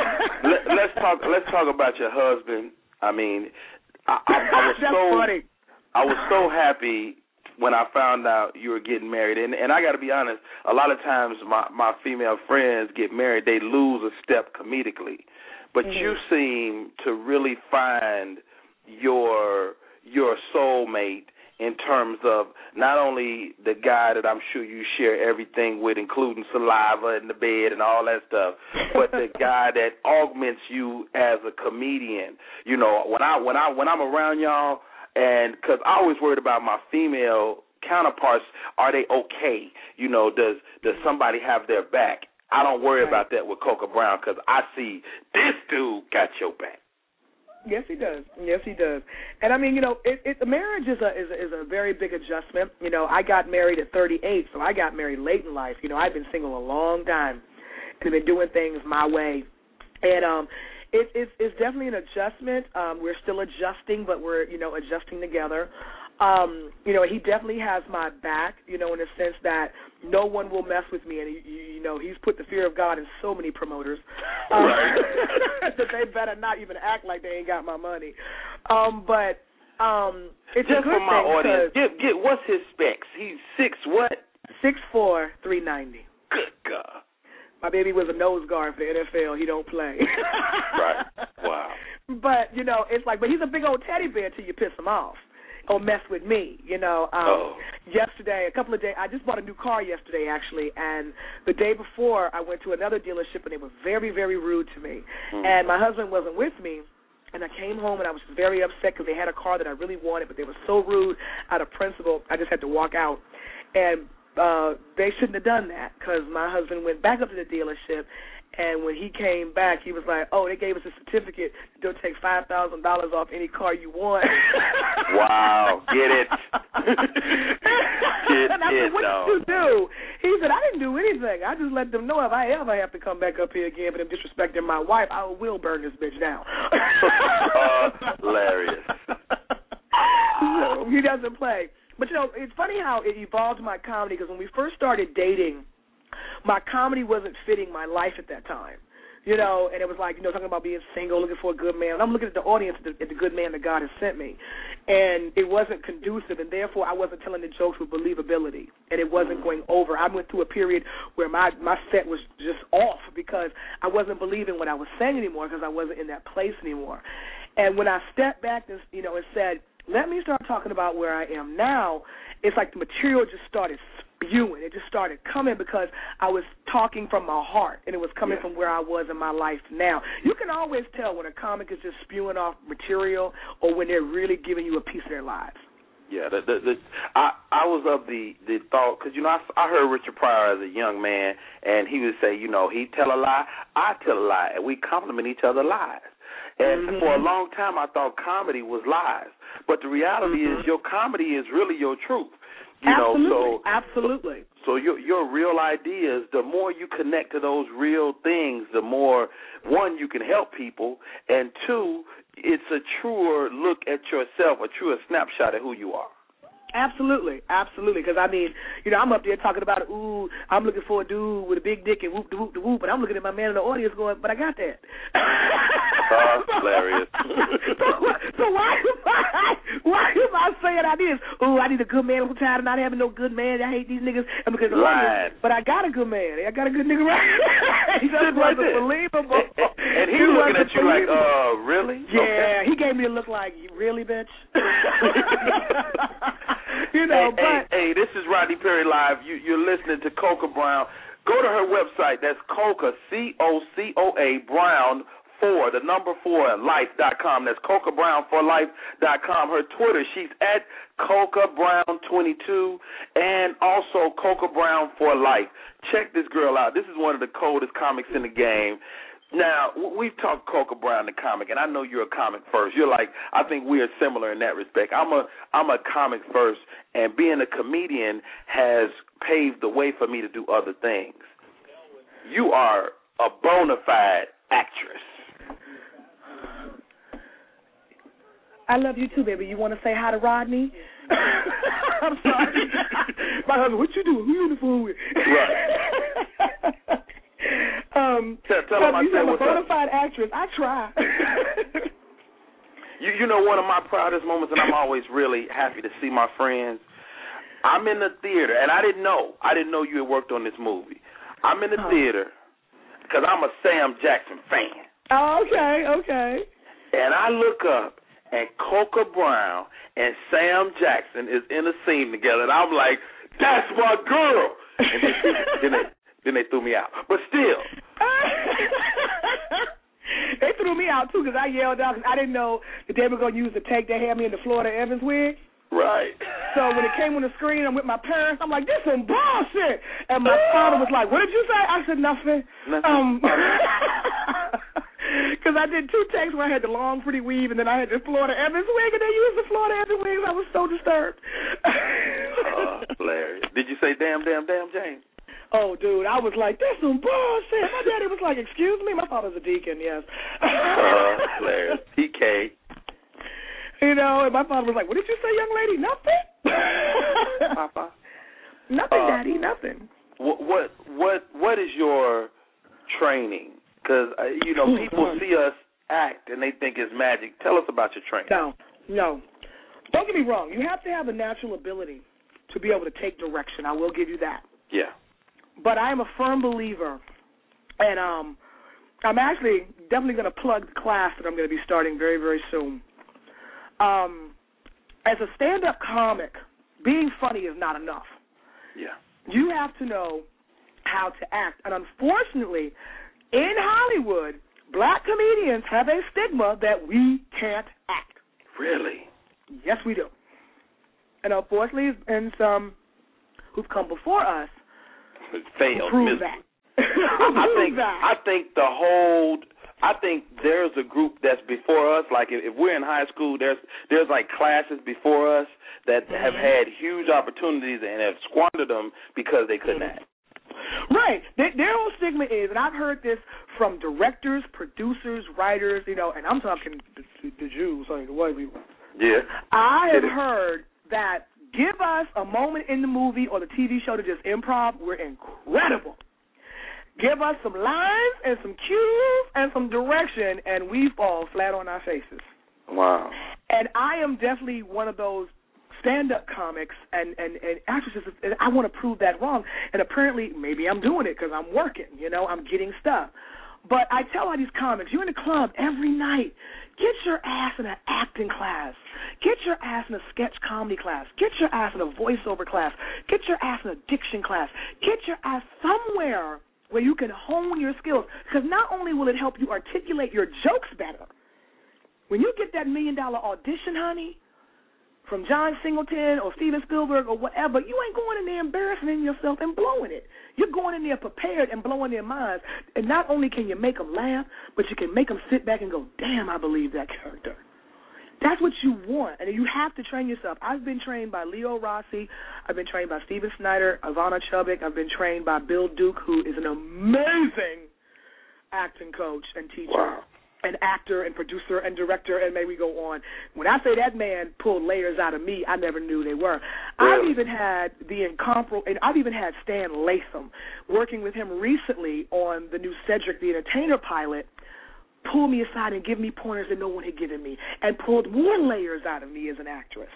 (laughs) let, let's talk. Let's talk about your husband. I mean, I, I, I (laughs) was so funny. I was so happy when I found out you were getting married. And and I got to be honest, a lot of times my my female friends get married, they lose a step comedically. But you mm-hmm. seem to really find your your soulmate in terms of not only the guy that I'm sure you share everything with, including saliva in the bed and all that stuff, but the (laughs) guy that augments you as a comedian. You know, when I when I when I'm around y'all, and because I always worried about my female counterparts, are they okay? You know, does does somebody have their back? I don't worry Right. about that with Cocoa Brown because I see this dude got your back. Yes, he does. Yes, he does. And I mean, you know, it, it, marriage is a is a, is a very big adjustment. You know, I got married at 38, so I got married late in life. You know, I've been single a long time and been doing things my way. And um, it, it's it's definitely an adjustment. Um, we're still adjusting, but we're you know adjusting together. Um, you know, he definitely has my back. You know, in the sense that no one will mess with me, and he, you, know, he's put the fear of God in so many promoters um, Right. (laughs) that they better not even act like they ain't got my money. Um, but um, it's a Just good for my thing audience, get get what's his specs? He's six what? six four, three ninety. Good God. My baby was a nose guard for the NFL. He don't play. Right. (laughs) Wow. But you know, it's like, but he's a big old teddy bear till you piss him off or mess with me. You know. Um, Oh. Yesterday, a couple of days, I just bought a new car yesterday actually, and the day before, I went to another dealership and they were very, very rude to me. Hmm. And my husband wasn't with me. And I came home and I was very upset because they had a car that I really wanted, but they were so rude out of principle. I just had to walk out. And uh they shouldn't have done that because my husband went back up to the dealership and when he came back he was like oh they gave us a certificate they'll take five thousand dollars off any car you want (laughs) Wow, get it. Get (laughs) and I it, said what dog. did you do he said i didn't do anything i just let them know if i ever have to come back up here again for them disrespecting my wife i will burn this bitch down (laughs) Hilarious. so he doesn't play. But you know, it's funny how it evolved my comedy because when we first started dating, my comedy wasn't fitting my life at that time. You know, and it was like, you know, talking about being single, looking for a good man. And I'm looking at the audience, at the, at the good man that God has sent me. And it wasn't conducive, and therefore I wasn't telling the jokes with believability, and it wasn't mm. going over. I went through a period where my my set was just off because I wasn't believing what I was saying anymore because I wasn't in that place anymore. And when I stepped back and you know and said, let me start talking about where I am now, it's like the material just started spewing. It just started coming because I was talking from my heart and it was coming Yeah. from where I was in my life now. You can always tell when a comic is just spewing off material or when they're really giving you a piece of their lives. Yeah, the, the, the, I I was of the the thought because you know I, I heard Richard Pryor as a young man, and he would say, you know, he tell a lie, I tell a lie, and we compliment each other lies. And Mhm. for a long time, I thought comedy was lies, but the reality Mhm. is your comedy is really your truth. You absolutely, know, so absolutely. so your your real ideas, the more you connect to those real things, the more one you can help people, and two, it's a truer look at yourself, a truer snapshot of who you are. Absolutely, absolutely. Because I mean, you know, I'm up there talking about, ooh, I'm looking for a dude with a big dick and whoop de whoop de whoop, but I'm looking at my man in the audience going, but I got that. Uh, hilarious. (laughs) so, so why am I why am I saying I this? Ooh, I need a good man. I'm tired of not having no good man. I hate these niggas. And because of audience, but I got a good man. I got a good nigga right. (laughs) he just right wasn't believable. And, and he He looking at you like, believable. uh, really? Yeah, he gave me a look like, really, bitch? (laughs) you know, hey, but hey, hey, this is Rodney Perry live. You, you're listening to Cocoa Brown. Go to her website. That's Cocoa C O C O A Brown four, the number four life dot com. That's Cocoa Brown for life dot com. Her Twitter, she's at Cocoa Brown twenty two, and also Cocoa Brown for life. Check this girl out. This is one of the coldest comics in the game. Now we've talked Cocoa Brown the comic, and I know you're a comic first. You're like I think we are similar in that respect. I'm a I'm a comic first, and being a comedian has paved the way for me to do other things. You are a bona fide actress. I love you too, baby. You want to say hi to Rodney? (laughs) I'm sorry. (laughs) My husband, what you doing? Who you on the phone with? (laughs) (laughs) um, Tell- tell him I you said a bona fide actress. I try. (laughs) (laughs) You you know one of my proudest moments, and I'm always really happy to see my friends. I'm in the theater, and I didn't know. I didn't know you had worked on this movie. I'm in the Oh. theater because I'm a Sam Jackson fan, oh, okay, okay. and I look up, and Cocoa Brown and Sam Jackson is in a scene together, and I'm like, that's my girl. And then they then they threw me out, but still. (laughs) they threw me out too because I yelled out because I didn't know that they were going to use the take that had me in the Florida Evans wig. Right. So when it came on the screen, I'm with my parents. I'm like, "This some bullshit," and my (laughs) father was like, "What did you say?" I said, "Nothing." Nothing. Um, (laughs) because I did two takes where I had the long, pretty weave, and then I had the Florida Evans wig, and they used the Florida Evans wig. I was so disturbed. oh, hilarious. Did you say damn, damn, damn, James? Oh, dude, I was like, "That's some bullshit." My daddy was like, "Excuse me." My father's a deacon. Yes. uh. (laughs) PK. You know, and my father was like, "What did you say, young lady? Nothing." (laughs) Papa. Nothing, Uh, daddy. Nothing. What what what what is your training? Because uh, you know Oh, people God. see us act and they think it's magic. Tell us about your training. No, no. Don't get me wrong. You have to have a natural ability to be able to take direction. I will give you that. Yeah. But I am a firm believer, and um, I'm actually definitely going to plug the class that I'm going to be starting very, very soon. Um, as a stand-up comic, being funny is not enough. Yeah. You have to know how to act, and unfortunately, in Hollywood, black comedians have a stigma that we can't act. Really? Yes, we do. And unfortunately, and some who've come before us Failed. prove that. (laughs) I think that. I think the whole I think there's a group that's before us. Like if, if we're in high school, there's there's like classes before us that Mm-hmm. have had huge opportunities and have squandered them because they couldn't Mm-hmm. act. Right. Their, their whole stigma is, and I've heard this from directors, producers, writers, you know, and I'm talking the, the Jews, like the white people. Yeah. I have heard that give us a moment in the movie or the TV show to just improv, we're incredible. Give us some lines and some cues and some direction, and we fall flat on our faces. Wow. And I am definitely one of those stand-up comics and and and actresses. And I want to prove that wrong. And apparently, maybe I'm doing it because I'm working. You know, I'm getting stuff. But I tell all these comics, you're in the club every night. Get your ass in an acting class. Get your ass in a sketch comedy class. Get your ass in a voiceover class. Get your ass in a diction class. Get your ass somewhere where you can hone your skills. Because not only will it help you articulate your jokes better, when you get that million dollar audition, honey, from John Singleton or Steven Spielberg or whatever, you ain't going in there embarrassing yourself and blowing it. You're going in there prepared and blowing their minds. And not only can you make them laugh, but you can make them sit back and go, damn, I believe that character. That's what you want, and you have to train yourself. I've been trained by Leo Rossi. I've been trained by Steven Snyder, Ivana Chubbuck. I've been trained by Bill Duke, who is an amazing acting coach and teacher Wow. And actor and producer and director, and may we go on. When I say that man pulled layers out of me, I never knew they were. I've even had the incomparable, and I've even had Stan Latham working with him recently on the new Cedric the Entertainer pilot. Pull me aside and give me pointers that no one had given me, and pulled more layers out of me as an actress.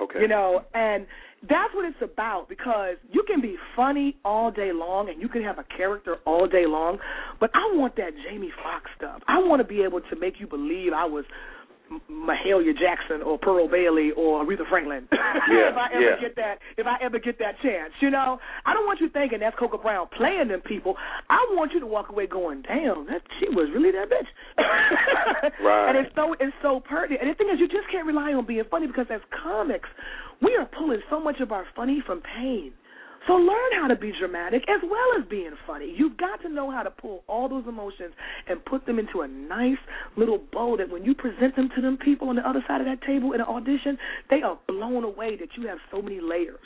Okay. You know, and that's what it's about because you can be funny all day long and you can have a character all day long, but I want that Jamie Foxx stuff. I want to be able to make you believe I was Mahalia Jackson or Pearl Bailey or Aretha Franklin. (laughs) Yeah, (laughs) if I ever yeah. get that, if I ever get that chance, you know, I don't want you thinking that's Cocoa Brown playing them people. I want you to walk away going, "Damn, that she was really that bitch." (laughs) Right. And it's so it's so pertinent. And the thing is, you just can't rely on being funny because as comics, we are pulling so much of our funny from pain. So learn how to be dramatic as well as being funny. You've got to know how to pull all those emotions and put them into a nice little bow that when you present them to them people on the other side of that table in an audition, they are blown away that you have so many layers.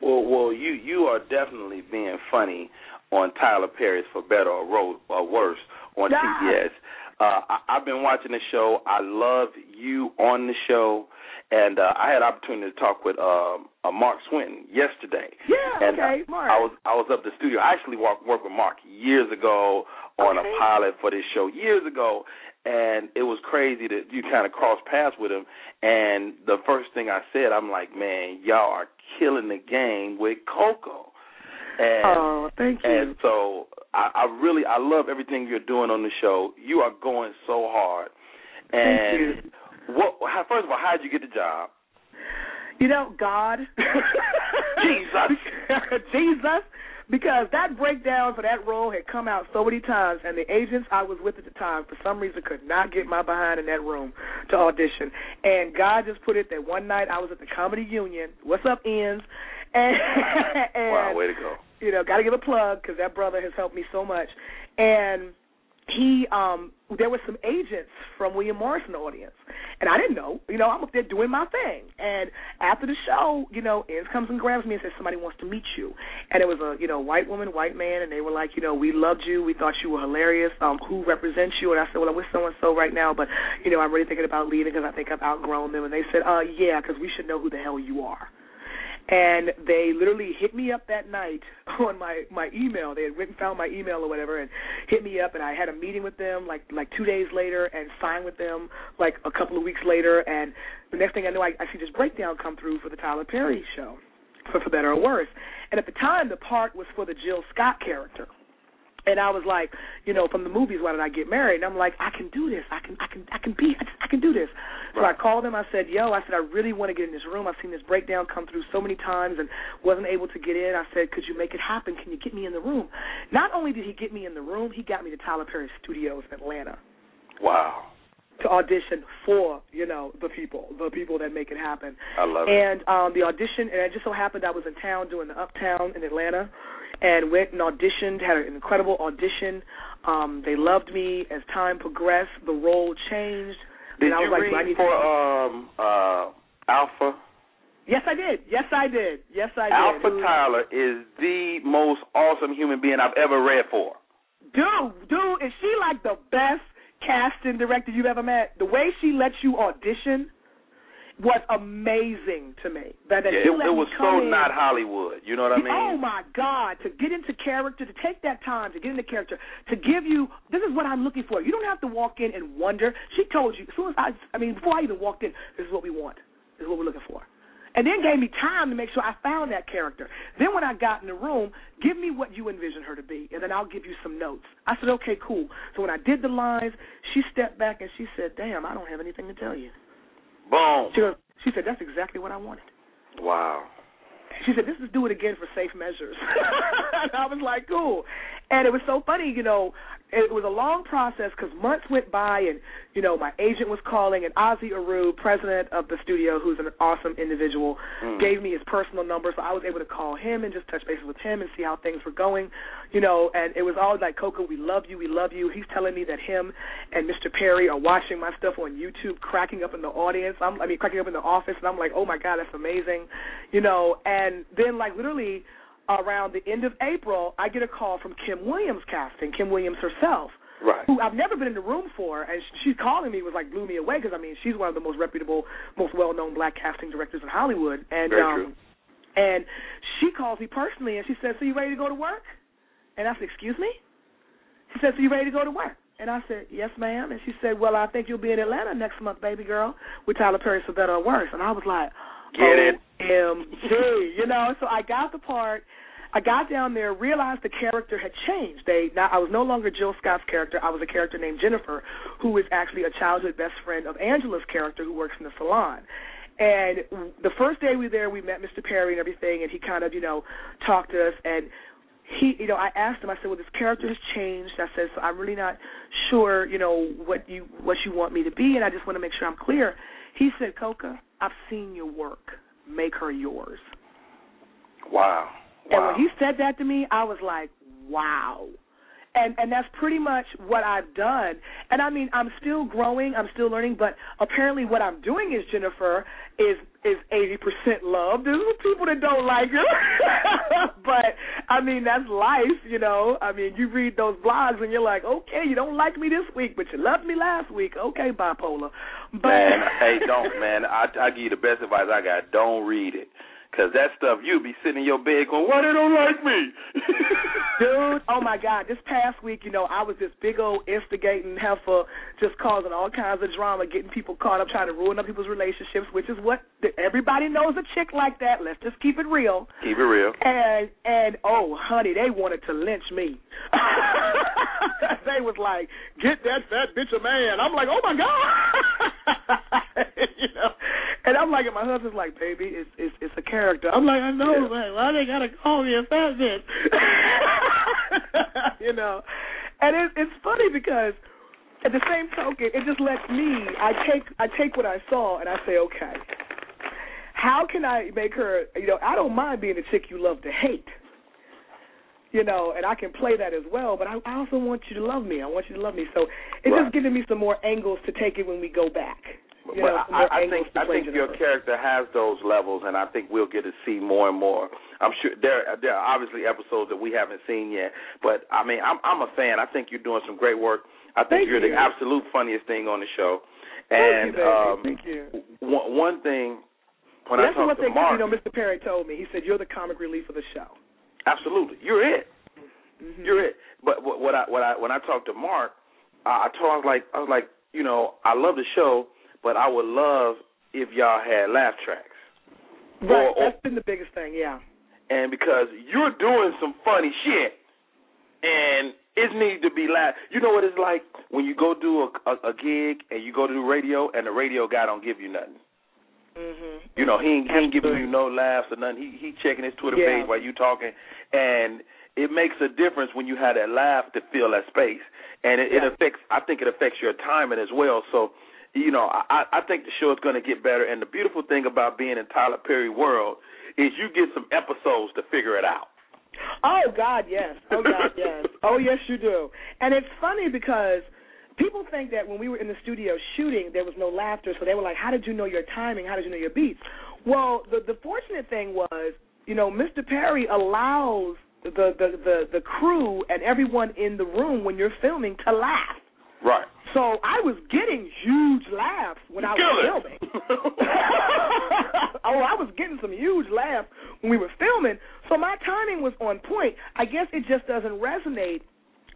Well, well, you you are definitely being funny on Tyler Perry's For Better or, Ro- or Worse on Yeah. TBS. Uh, I, I've been watching the show. I love you on the show, and uh, I had opportunity to talk with um, uh, Mark Swinton yesterday. Yeah, and okay, uh, Mark. I was I was up the studio. I actually worked worked with Mark years ago on Okay. a pilot for this show years ago, and it was crazy that you kind of crossed paths with him. And the first thing I said, I'm like, man, y'all are killing the game with Coco. And oh, thank you. and so I, I really I love everything you're doing on the show. You are going so hard. Thank And you. What? How, first of all, how did you get the job? You know, God. (laughs) Jesus. (laughs) Jesus. Because that breakdown for that role had come out so many times, and the agents I was with at the time, for some reason, could not get my behind in that room to audition. And God just put it that one night I was at the Comedy Union. What's up, Enss? And, (laughs) and wow, way to go. you know, got to give a plug because that brother has helped me so much. And he um there were some agents from William Morris in the audience. And I didn't know. You know, I'm up there doing my thing. And after the show, you know, Enss comes and grabs me and says, Somebody wants to meet you and it was a, you know, white woman, white man and they were like, you know, we loved you, we thought you were hilarious. Um, who represents you? And I said, Well, I'm with so and so right now, but you know, I'm really thinking about leaving because I think I've outgrown them and they said, Uh yeah, because we should know who the hell you are and they literally hit me up that night (laughs) on my my email. They had written, found my email or whatever, and hit me up, and I had a meeting with them like like two days later, and signed with them like a couple of weeks later. And the next thing I know, I, I see this breakdown come through for the Tyler Perry show, for for better or worse. And at the time, the part was for the Jill Scott character. And I was like, you know, from the movies, why did I get married? And I'm like, I can do this. I can, I can, I can be, I, just, I can do this. So I called him. I said, yo, I said, I really want to get in this room. I've seen this breakdown come through so many times and wasn't able to get in. I said, could you make it happen? Can you get me in the room? Not only did he get me in the room, he got me to Tyler Perry Studios in Atlanta Wow. to audition for you know the people, the people that make it happen. I love it. And um the audition, and it just so happened I was in town doing the Uptown in Atlanta, and went and auditioned. Had an incredible audition. Um, they loved me. As time progressed, the role changed. Did and I you was like, read I need for to- um uh Alpha? Yes, I did. Yes, I did. Yes, I did. Alpha was- Tyler is the most awesome human being I've ever read for. Dude, dude, is she like the best casting director you've ever met? The way she lets you audition was amazing to me. That, that Yeah, it, it was so in- not Hollywood. You know what I oh, mean? Oh my God! To get into character, to take that time to get into character, to give you this is what I'm looking for. You don't have to walk in and wonder. She told you as soon as I, I mean, before I even walked in, this is what we want. This is what we're looking for. And then gave me time to make sure I found that character. Then when I got in the room, give me what you envision her to be, and then I'll give you some notes. I said, okay, cool. So when I did the lines, she stepped back and she said, damn, I don't have anything to tell you. Boom. She goes, she said, that's exactly what I wanted. Wow. She said, "This is do it again for safe measures." (laughs) and I was like, "Cool." And it was so funny, you know. It was a long process because months went by, and you know, my agent was calling, and Ozzie Areu, president of the studio, who's an awesome individual, Mm. gave me his personal number, so I was able to call him and just touch bases with him and see how things were going, you know. And it was all like, "Coco, we love you, we love you." He's telling me that him and Mr. Perry are watching my stuff on YouTube, cracking up in the audience. I'm, I mean, cracking up in the office, and I'm like, "Oh my God, that's amazing," you know. And then, like, literally around the end of April, I get a call from Kim Williams casting, Kim Williams herself, Right. who I've never been in the room for, and sh- she's calling me was like blew me away because I mean she's one of the most reputable, most well-known black casting directors in Hollywood, and Very um, true. and she calls me personally and she says, "So you ready to go to work?" And I said, "Excuse me?" She said, "So you ready to go to work?" And I said, "Yes, ma'am." And she said, "Well, I think you'll be in Atlanta next month, baby girl, with Tyler Perry for better or worse." And I was like, Get it. OMG, you know. So I got the part. I got down there, realized the character had changed. They now I was no longer Jill Scott's character. I was a character named Jennifer, who is actually a childhood best friend of Angela's character, who works in the salon. And the first day we were there, we met Mr. Perry and everything, and he kind of, you know, talked to us. And he, you know, I asked him. I said, "Well, this character has changed." I said, "So I'm really not sure, you know, what you what you want me to be, and I just want to make sure I'm clear." He said, "Cocoa, I've seen your work. Make her yours." Wow. And when he said that to me, I was like, wow. And and that's pretty much what I've done. And I mean, I'm still growing, I'm still learning, but apparently what I'm doing is Jennifer is is 80% love. There's people that don't like her. (laughs) but I mean, that's life, you know. I mean, you read those blogs and you're like, "Okay, you don't like me this week, but you loved me last week." Okay, bipolar. But Man, hey, don't, man. I, I give you the best advice I got. Don't read it. Because that stuff, you'll be sitting in your bed going, why they don't like me? (laughs) Dude, oh my God! This past week, you know, I was this big old instigating heifer, just causing all kinds of drama, getting people caught up, trying to ruin up people's relationships, which is what everybody knows a chick like that. Let's just keep it real. Keep it real. And and oh, honey, they wanted to lynch me. (laughs) they was like, "Get that fat bitch a man." I'm like, "Oh my god!" (laughs) you know, and I'm like, and my husband's like, baby, it's it's it's a character. I'm like, I know, Yeah. man. Why they gotta call me a fat bitch? (laughs) you know, and it, it's funny because at the same token, it just lets me. I take I take what I saw and I say, okay, how can I make her? You know, I don't mind being a chick you love to hate. You know, and I can play that as well, but I, I also want you to love me. I want you to love me. So it's Right. just giving me some more angles to take it when we go back. But know, I, I think I think your character has those levels, and I think we'll get to see more and more. I'm sure there there are obviously episodes that we haven't seen yet, but I mean I'm I'm a fan. I think you're doing some great work. I think Thank you're you. the absolute funniest thing on the show. Thank And you, um, Thank you. one, one thing when That's I one talk to Mark, you know. Mr. Perry told me. He said you're the comic relief of the show. absolutely, you're it. Mhm. You're it. But what, what I what I when I talked to Mark, uh, I told I was like I was like you know I love the show, but I would love if y'all had laugh tracks. Right. Or- or- That's been the biggest thing. Yeah. and because you're doing some funny shit, and it needs to be laugh. You know what it's like when you go do a, a, a gig and you go to do radio, and the radio guy don't give you nothing. Mm-hmm. You know, he ain't, he ain't giving you no laughs or nothing. He he checking his Twitter Yeah. page while you talking, and it makes a difference when you have that laugh to fill that space, and it, it affects. I think it affects your timing as well. So, you know, I I think the show is going to get better. And the beautiful thing about being in Tyler Perry world is you get some episodes to figure it out. Oh God, yes. Oh God, (laughs) yes. Oh yes, you do. And it's funny because people think that when we were in the studio shooting, there was no laughter, so they were like, "How did you know your timing? How did you know your beats?" Well, the the fortunate thing was, you know, Mr. Perry allows the the the, the crew and everyone in the room when you're filming to laugh. Right. So I was getting huge laughs when I was filming. (laughs) (laughs) oh, I was getting some huge laughs when we were filming. So my timing was on point. I guess it just doesn't resonate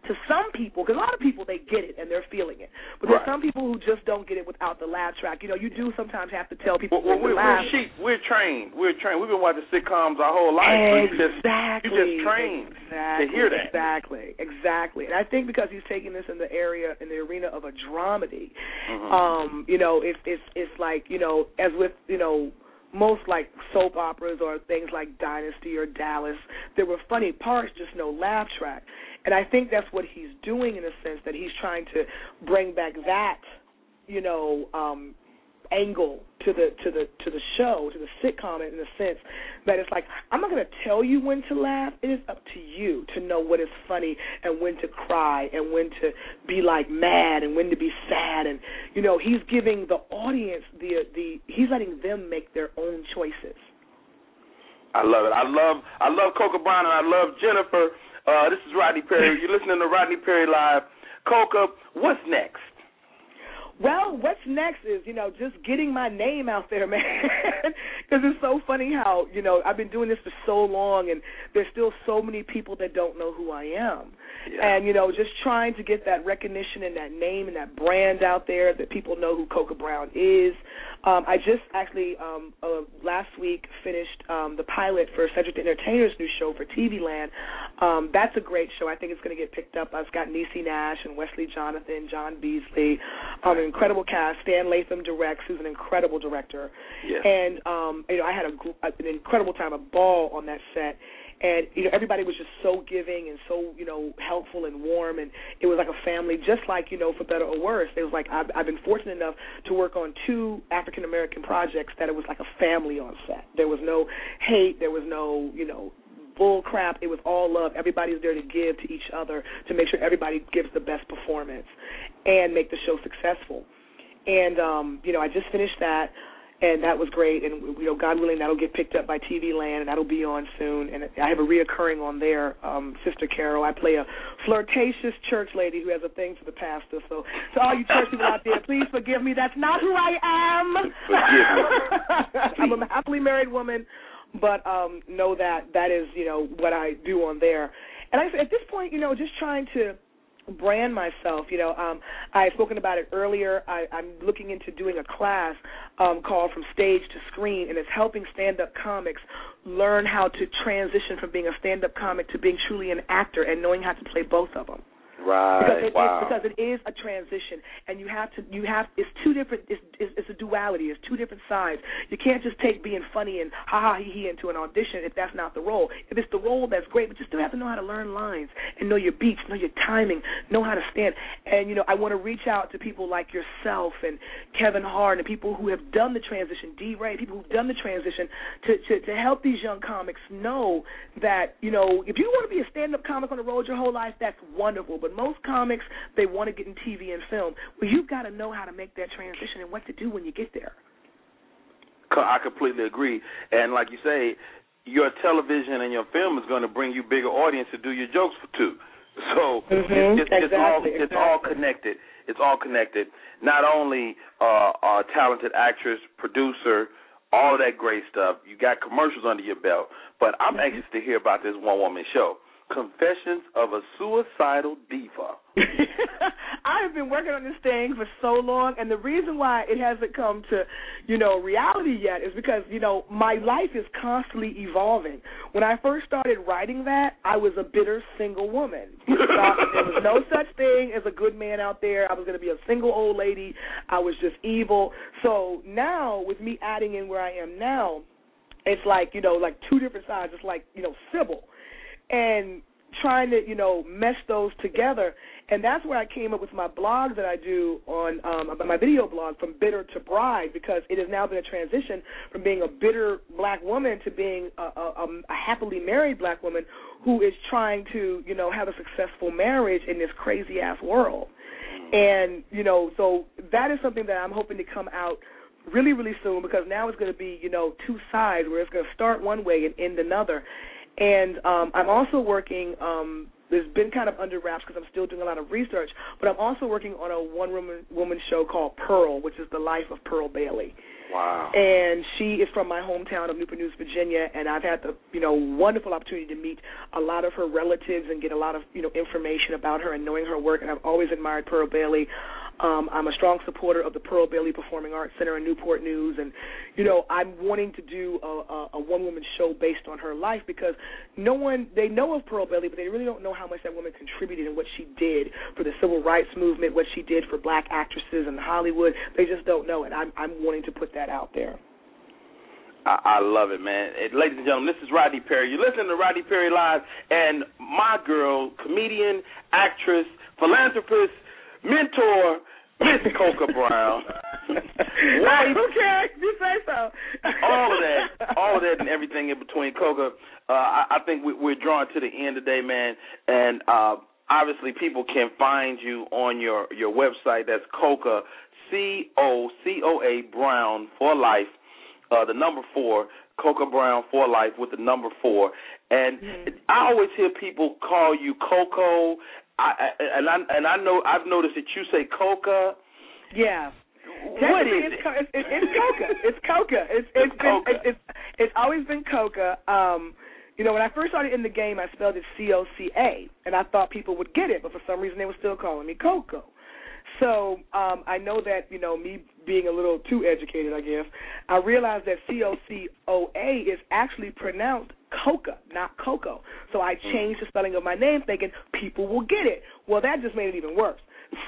to some people because a lot of people they get it and they're feeling it, but there's Right. some people who just don't get it without the laugh track. You know, you do sometimes have to tell people Well, well, we're, we're sheep. We're trained. We're trained. We've been watching sitcoms our whole life. So you just Exactly. you just trained exactly, to hear that. Exactly. Exactly. And I think because he's taking this in the area in the arena of a dramedy, Mhm. um, you know, it's it's it's like, you know, as with, you know, most like soap operas or things like Dynasty or Dallas, there were funny parts, just no laugh track. And I think that's what he's doing in a sense that he's trying to bring back that, you know, um angle to the to the to the show, to the sitcom in a sense that it's like I'm not going to tell you when to laugh. It is up to you to know what is funny and when to cry and when to be like mad and when to be sad and you know he's giving the audience the the he's letting them make their own choices. I love it. I love I love Cocoa Brown and I love Jennifer. Uh, this is Rodney Perry. (laughs) You're listening to Rodney Perry Live. Cocoa, what's next? Well, what's next is you know just getting my name out there, (laughs) man. Because it's so funny how you know I've been doing this for so long, and there's still so many people that don't know who I am. Yeah. And you know, just trying to get that recognition and that name and that brand out there that people know who Cocoa Brown is. Um, I just actually um, uh, last week finished um, the pilot for Cedric the Entertainer's new show for TV Land. Um, that's a great show. I think it's going to get picked up. I've got Niecy Nash and Wesley Jonathan, John Beasley, um, an incredible cast. Stan Latham directs, who's an incredible director. Yes. And um, you know, I had a, an incredible time, a ball on that set and you know everybody was just so giving and so you know helpful and warm and it was like a family just like you know for better or worse. It was like I've, I've been fortunate enough to work on two African American projects that it was like a family on set. There was no hate there was no you know bull crap. It was all love. Everybody's there to give to each other to make sure everybody gives the best performance and make the show successful. And um you know I just finished that and that was great. And you know, God willing, that'll get picked up by TV Land, and that'll be on soon. And I have a reoccurring on there, um, Sister Carol. I play a flirtatious church lady who has a thing for the pastor. So, to all you church people out there, please forgive me. That's not who I am. (laughs) I'm a happily married woman, but um, know that that is you know what I do on there. And I at this point, you know, just trying to brand myself. You know, um, I've spoken about it earlier. I, I'm looking into doing a class um, called From Stage to Screen, and it's helping stand-up comics learn how to transition from being a stand-up comic to being truly an actor and knowing how to play both of them. Right. Because it, wow. is, because it is a transition, and you have to you have it's two different it's, it's it's a duality. It's two different sides. You can't just take being funny and ha ha he he into an audition if that's not the role. If it's the role, that's great, but you still have to know how to learn lines and know your beats, know your timing, know how to stand. And you know, I want to reach out to people like yourself and Kevin Hart and people who have done the transition, D. Ray, people who've done the transition to to to help these young comics know that you know if you want to be a stand-up comic on the road your whole life, that's wonderful. But most comics they want to get in TV and film. Well, you've got to know how to make that transition and what to do when you get there. I completely agree. And like you say, your television and your film is going to bring you bigger audience to do your jokes for too. So Mhm, it's, it's, it's all exactly, it's all connected. It's all connected. Not only uh, a talented actress, producer, all of that great stuff. You got commercials under your belt. But I'm Mm-hmm. anxious to hear about this one woman show, Confessions of a Suicidal Diva. (laughs) I have been working on this thing for so long, and the reason why it hasn't come to, you know, reality yet is because you know my life is constantly evolving. When I first started writing that, I was a bitter single woman. (laughs) There was no such thing as a good man out there. I was going to be a single old lady. I was just evil. So now, with me adding in where I am now, it's like you know, like two different sides. It's like you know, Sybil, and trying to you know mesh those together. And that's where I came up with my blog that I do on um my video blog from bitter to bride because it has now been a transition from being a bitter black woman to being a, a, a happily married black woman who is trying to you know have a successful marriage in this crazy ass world. And you know so that is something that I'm hoping to come out really really soon because now it's going to be you know two sides where it's going to start one way and end another and um, I'm also working. Um, it's been kind of under wraps because I'm still doing a lot of research, but I'm also working on a one woman woman show called Pearl, which is the life of Pearl Bailey. Wow. And she is from my hometown of Newport News, Virginia, and I've had the you know wonderful opportunity to meet a lot of her relatives and get a lot of you know information about her and knowing her work. And I've always admired Pearl Bailey. Um, I'm a strong supporter of the Pearl Bailey Performing Arts Center in Newport News, and you know I'm wanting to do a, a, a one woman show based on her life because no one they know of Pearl Bailey, but they really don't know how much that woman contributed and what she did for the civil rights movement, what she did for black actresses in Hollywood. They just don't know it. I'm I'm wanting to put that out there. I, I love it, man. And ladies and gentlemen, this is Rodney Perry. You're listening to Rodney Perry Live, and my girl, comedian, actress, philanthropist, mentor, Miss Cocoa Brown. (laughs) Right, okay, you say so. all of that, all of that, and everything in between, Cocoa. Uh, I, I think we, we're drawn to the end today, man, and uh, obviously people can find you on your your website. That's Cocoa, C O C O A Brown for life. Uh, the number four, Cocoa Brown for life with the number four. And I always hear people call you Coco. I, I, and I and I know I've noticed that you say Coca. Yeah. What is it's, it? it's, it's, it's coca. It's coca. It's it's It's been coca. It's, it's it's always been coca. Um, you know, when I first started in the game, I spelled it C O C A, and I thought people would get it, but for some reason they were still calling me Coco. So um, I know that you know me being a little too educated, I guess. I realized that C O C O A is actually pronounced Coca, not Coco. So I changed the spelling of my name, thinking people will get it. Well, that just made it even worse. (laughs)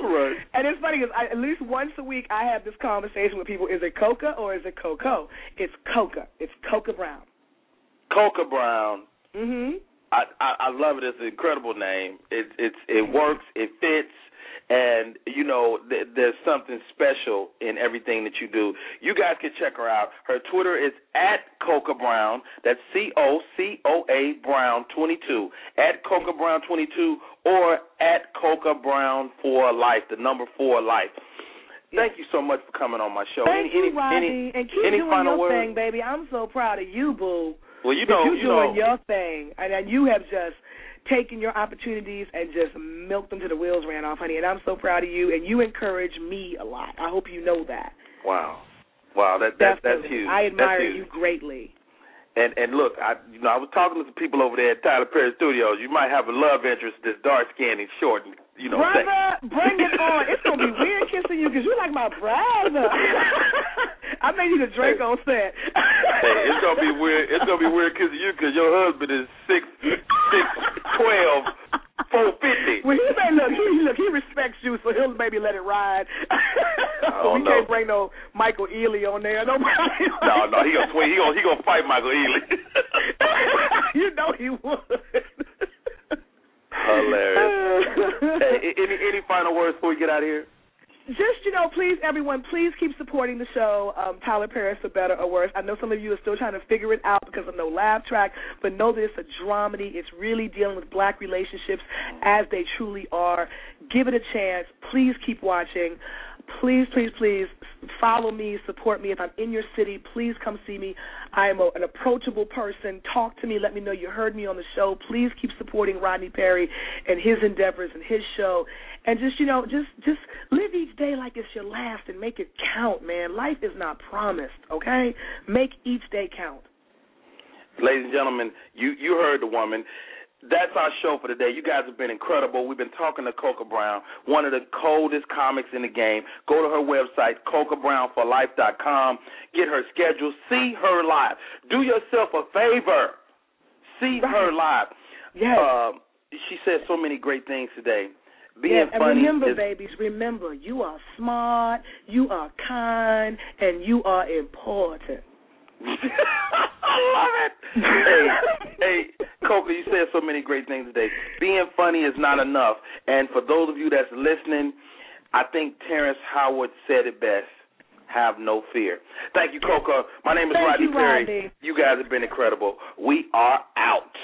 Right. And it's funny because at least once a week I have this conversation with people: is it Coca or is it Coco? It's Coca. It's Coca Brown. Coca Brown. Mhm. I, I I love it. It's an incredible name. It it's it works. It fits. And you know, th- there's something special in everything that you do. You guys can check her out. Her Twitter is at Cocoa Brown. That's C O C O A Brown 22 at Cocoa Brown 22 or at Cocoa Brown for life. The number four life. Thank you so much for coming on my show. Thank any, you, any, Rodney, any, and keep any doing final your words? thing, baby. I'm so proud of you, boo. Well, you know, you you doing know, your thing, and and you have just taken your opportunities and just milked them to the wheels ran off, honey. And I'm so proud of you, and you encourage me a lot. I hope you know that. wow, wow, that that that's huge. I admire huge. you greatly. And and look, I you know I was talking to some people over there at Tyler Perry Studios. You might have a love interest that's dark skinned and short, and you know. brother, bring it (laughs) on. It's gonna be weird kissing you because you're like my brother. (laughs) I made you the drink on set. hey, it's gonna be weird. It's gonna be weird kissing you because your husband is six twelve (laughs) four fifty. Well, he may look. He look. He respects you, so he'll maybe let it ride. so (laughs) we can't bring no Michael Ealy on there. no. (laughs) no, no. He gonna swing. He gonna he gonna fight Michael Ealy. you know he would. Hilarious. hey, any any final words before we get out of here? Just you know, please everyone, please keep supporting the show. Um, Tyler Perry's for better or worse. I know some of you are still trying to figure it out because of no laugh track, but know that it's a dramedy. It's really dealing with black relationships as they truly are. Give it a chance. Please keep watching. Please, please, please follow me, support me. If I'm in your city, please come see me. I am a, an approachable person. Talk to me. Let me know you heard me on the show. Please keep supporting Rodney Perry and his endeavors and his show and just you know just just live each day like it's your last and make it count man life is not promised okay make each day count Ladies and gentlemen, you you heard the woman. That's our show for today. You guys have been incredible. We've been talking to Cocoa Brown, one of the coldest comics in the game. Go to her website, cocoabrownforlife.com. Get her schedule. See her live. Do yourself a favor. See Right. her live. yes Uh, she said so many great things today. Being yes, and funny remember, is babies, remember, you are smart, you are kind, and you are important. I (laughs) love it. Hey, hey, Cocoa, you said so many great things today. Being funny is not enough. And for those of you that's listening, I think Terrence Howard said it best. Have no fear. Thank you, Cocoa. My name is Thank Rodney you, Perry. Rodney. You guys have been incredible. We are out.